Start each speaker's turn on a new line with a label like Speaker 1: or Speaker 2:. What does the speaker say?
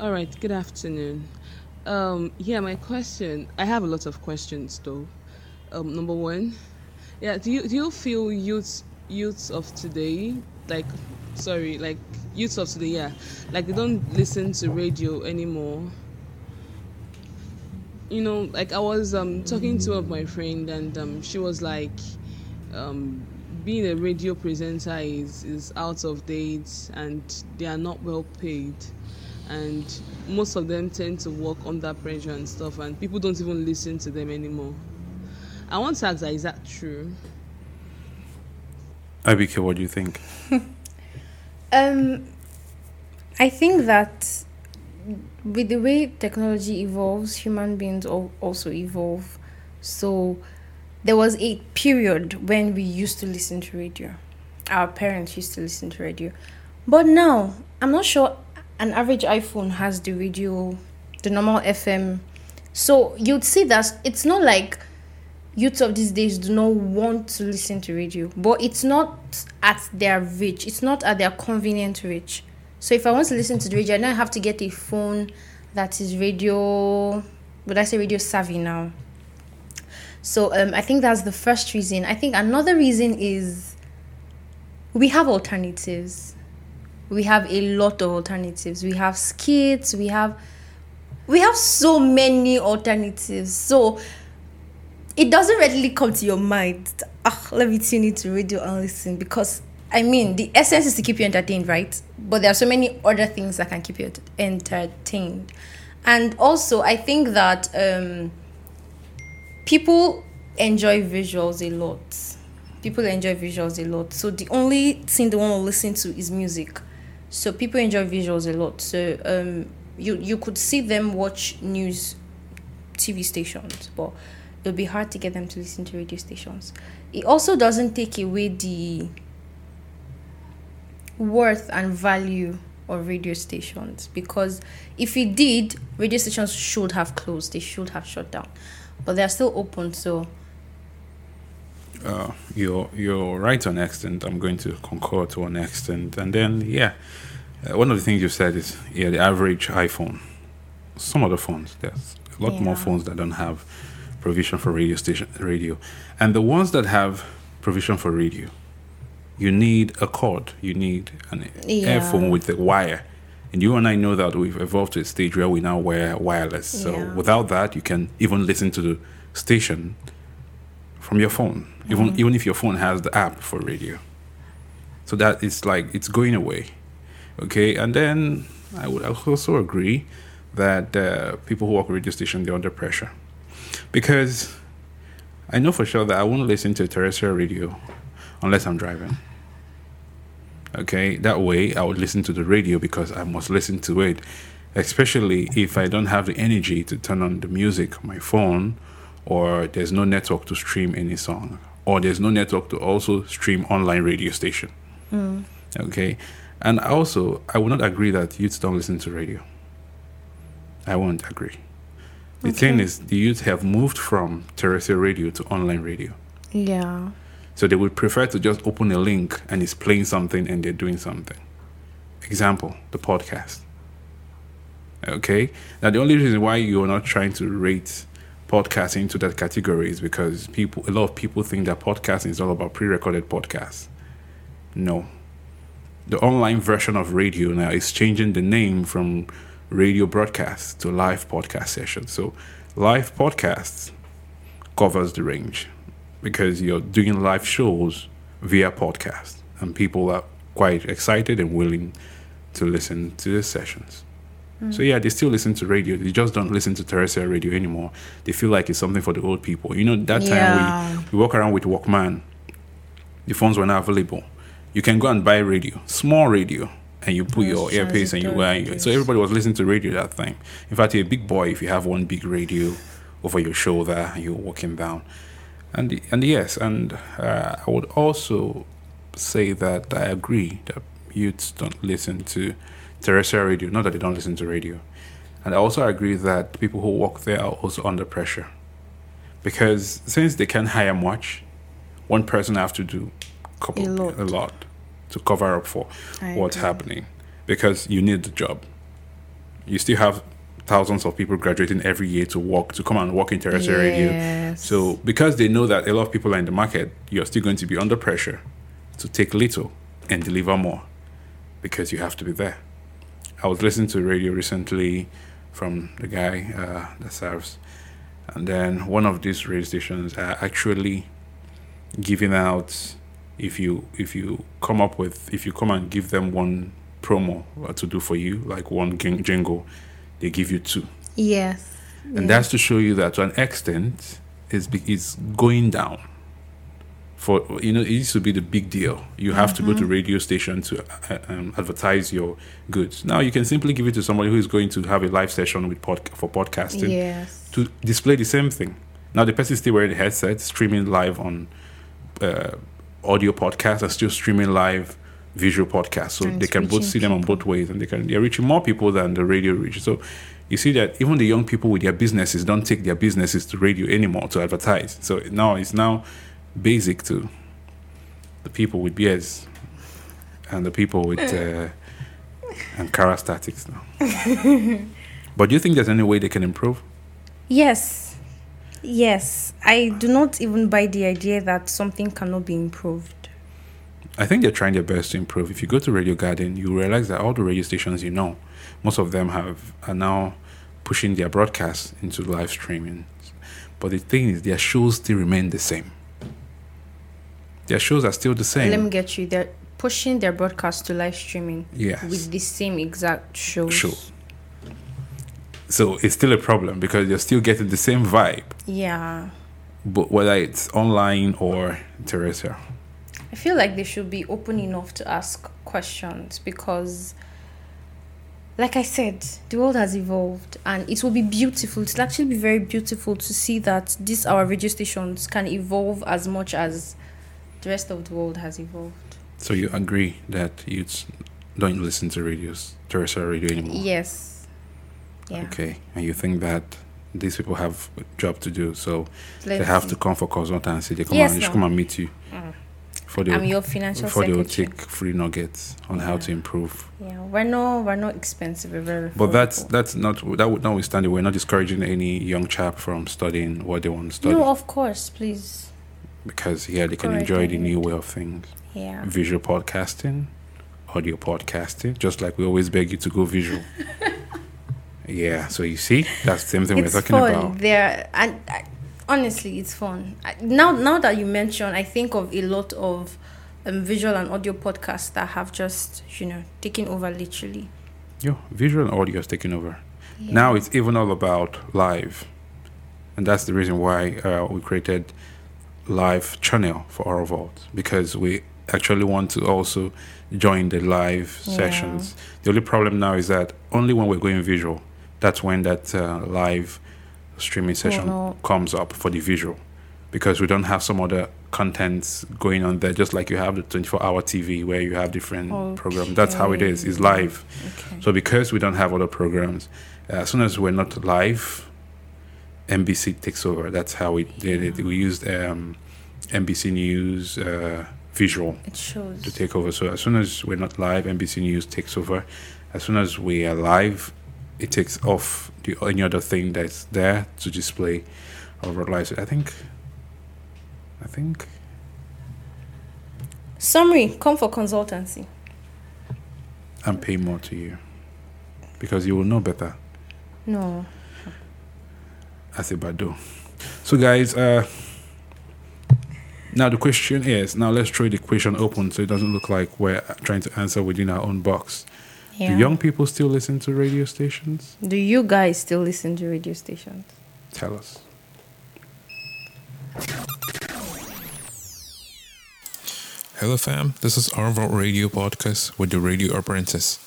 Speaker 1: All right, good afternoon. Um, yeah, my question. I have a lot of questions though. Um, number one, yeah, do you do you feel youths youths of today like sorry like youths of today yeah like they don't listen to radio anymore you know like i was um talking to my friend and um she was like um being a radio presenter is is out of date and they are not well paid and most of them tend to work under pressure and stuff and people don't even listen to them anymore i want to ask that is that true
Speaker 2: Abike, what do you think?
Speaker 3: Um, I think that with the way technology evolves, human beings also evolve. So there was a period when we used to listen to radio. Our parents used to listen to radio. But now, I'm not sure an average iPhone has the radio, the normal FM. So you'd see that it's not like youth of these days do not want to listen to radio, but it's not at their reach. It's not at their convenient reach. So if I want to listen to the radio, I now have to get a phone that is radio. Would I say radio savvy now? So um, I think that's the first reason. I think another reason is we have alternatives. We have a lot of alternatives. We have skits. We have we have so many alternatives. So it doesn't readily come to your mind. Ah, let me tune into radio and listen because I mean the essence is to keep you entertained, right? But there are so many other things that can keep you entertained, and also I think that um, people enjoy visuals a lot. People enjoy visuals a lot. So the only thing they want to listen to is music. So people enjoy visuals a lot. So um, you you could see them watch news TV stations, but it'll be hard to get them to listen to radio stations. It also doesn't take away the worth and value of radio stations because if it did, radio stations should have closed, they should have shut down. But they're still open, so
Speaker 2: uh, you're you're right to an extent. I'm going to concur to an extent, and then yeah, uh, one of the things you said is yeah, the average iPhone. Some other phones, there's a lot more phones that don't have provision for radio station radio, and the ones that have provision for radio, you need a cord, you need an
Speaker 3: Yeah.
Speaker 2: earphone with a wire. And you and I know that we've evolved to a stage where we now wear wireless. So
Speaker 3: Yeah.
Speaker 2: without that, you can even listen to the station from your phone, even
Speaker 3: Mm-hmm.
Speaker 2: even if your phone has the app for radio. So that it's like it's going away, okay. And then I would also agree that uh, people who work radio station they're under pressure because I know for sure that I won't listen to terrestrial radio unless I'm driving. Okay, that way I would listen to the radio because I must listen to it, especially if I don't have the energy to turn on the music on my phone, or there's no network to stream any song, or there's no network to also stream online radio station. Hmm. Okay, and also I would not agree that youths don't listen to radio. I won't agree. The thing is, the youth have moved from terrestrial radio to online radio.
Speaker 3: yeah.
Speaker 2: So they would prefer to just open a link and it's playing something and they're doing something. Example, the podcast. Okay? Now the only reason why you're not trying to rate podcasting into that category is because people a lot of people think that podcasting is all about pre-recorded podcasts. No. The online version of radio now is changing the name from radio broadcast to live podcast session. So live podcasts covers the range because you're doing live shows via podcast and people are quite excited and willing to listen to the sessions. So yeah, they still listen to radio. They just don't listen to terrestrial radio anymore. They feel like it's something for the old people. You know, that time
Speaker 3: Yeah.
Speaker 2: we, we walk around with Walkman. The phones were not available. You can go and buy radio, small radio, and you put your earpiece and you wear it. So everybody was listening to radio that time. In fact, you're a big boy if you have one big radio over your shoulder and you're walking down. And and yes, and uh, I would also say that I agree that youths don't listen to terrestrial radio. Not that they don't listen to radio, and I also agree that people who work there are also under pressure because since they can't hire much, one person have to do couple,
Speaker 3: A lot.
Speaker 2: a lot to cover up for
Speaker 3: I
Speaker 2: what's
Speaker 3: agree.
Speaker 2: happening because you need the job. You still have thousands of people graduating every year to work to come and work in terrestrial radio. So because they know that a lot of people are in the market, you're still going to be under pressure to take little and deliver more because you have to be there. I was listening to radio recently from the guy uh, that serves, and then one of these radio stations are actually giving out if you if you come up with if you come and give them one promo uh, to do for you like one jingle, they give you two.
Speaker 3: Yes.
Speaker 2: and that's to show you that to an extent is be- is going down for you know it used to be the big deal. You have to go to radio station to uh, um, advertise your goods. Now you can simply give it to somebody who is going to have a live session with pod- for podcasting
Speaker 3: Yes.
Speaker 2: to display the same thing. Now the person is still wearing the headset streaming live on uh, audio podcast and still streaming live visual podcast. So
Speaker 3: And
Speaker 2: they can both see them on both ways and they can they're reaching more people than the radio reach so you see that even the young people with their businesses don't take their businesses to radio anymore to advertise. So now it's now basic to the people with beers and the people with uh, and statics now but do you think there's any way they can improve
Speaker 3: Yes. Yes. I do not even buy the idea that something cannot be improved.
Speaker 2: I think they're trying their best to improve. If you go to Radio Garden, you realize that all the radio stations you know, most of them have are now pushing their broadcasts into live streaming. But the thing is, their shows still remain the same. Their shows are still the same.
Speaker 3: Let me get you. They're pushing their broadcast to live streaming
Speaker 2: yes.
Speaker 3: with the same exact shows.
Speaker 2: Show. So it's still a problem because you're still getting the same vibe,
Speaker 3: Yeah.
Speaker 2: but whether it's online or terrestrial.
Speaker 3: I feel like they should be open enough to ask questions because, like I said, the world has evolved and it will be beautiful. It'll actually be very beautiful to see that these our radio stations can evolve as much as the rest of the world has evolved.
Speaker 2: So you agree that you don't listen to radios, terrestrial radio anymore?
Speaker 3: Yes. Yeah.
Speaker 2: Okay, and you think that these people have a job to do, so they
Speaker 3: Let's
Speaker 2: have
Speaker 3: see.
Speaker 2: to come for consultancy. They come
Speaker 3: Yes,
Speaker 2: and they
Speaker 3: no.
Speaker 2: come and meet you
Speaker 3: Mm.
Speaker 2: for the
Speaker 3: I'm your financial
Speaker 2: before they will
Speaker 3: secretary.
Speaker 2: take free nuggets on how to improve.
Speaker 3: Yeah, we're not we're not expensive. We're very.
Speaker 2: But that's that's not that would notwithstanding, we're not discouraging any young chap from studying what they want to study
Speaker 3: no, of course, please.
Speaker 2: Because yeah, they can enjoy the new way of things.
Speaker 3: Yeah.
Speaker 2: Visual podcasting, audio podcasting, just like we always beg you to go visual. yeah, so you see, that's the same thing
Speaker 3: it's
Speaker 2: we're talking
Speaker 3: fun.
Speaker 2: about.
Speaker 3: There and I, honestly, it's fun. I, now, now that you mention, I think of a lot of um, visual and audio podcasts that have just you know taken over literally.
Speaker 2: Yeah, visual and audio is taking over.
Speaker 3: Yeah.
Speaker 2: Now it's even all about live, and that's the reason why uh, we created live channel for our vault because we actually want to also join the live
Speaker 3: Yeah.
Speaker 2: sessions. The only problem now is that only when we're going visual, that's when that uh, live streaming session
Speaker 3: no.
Speaker 2: comes up for the visual, because we don't have some other contents going on there. Just like you have the 24-hour TV where you have different programs. That's how it is. It's live.
Speaker 3: Okay.
Speaker 2: So because we don't have other programs, uh, as soon as we're not live, NBC takes over. That's how we did it. We used um, NBC News uh, visual to take over. So as soon as we're not live, NBC News takes over. As soon as we are live, it takes off the any other thing that's there to display our lives. I think. I think
Speaker 3: Summary: Come for consultancy.
Speaker 2: And pay more to you because you will know better.
Speaker 3: No.
Speaker 2: As a bado. So, guys, uh, now the question is now let's throw the question open so it doesn't look like we're trying to answer within our own box.
Speaker 3: Yeah.
Speaker 2: Do young people still listen to radio stations?
Speaker 3: Do you guys still listen to radio stations?
Speaker 2: Tell us.
Speaker 4: Hello, fam. This is our Vault Radio podcast with the Radio Apprentice.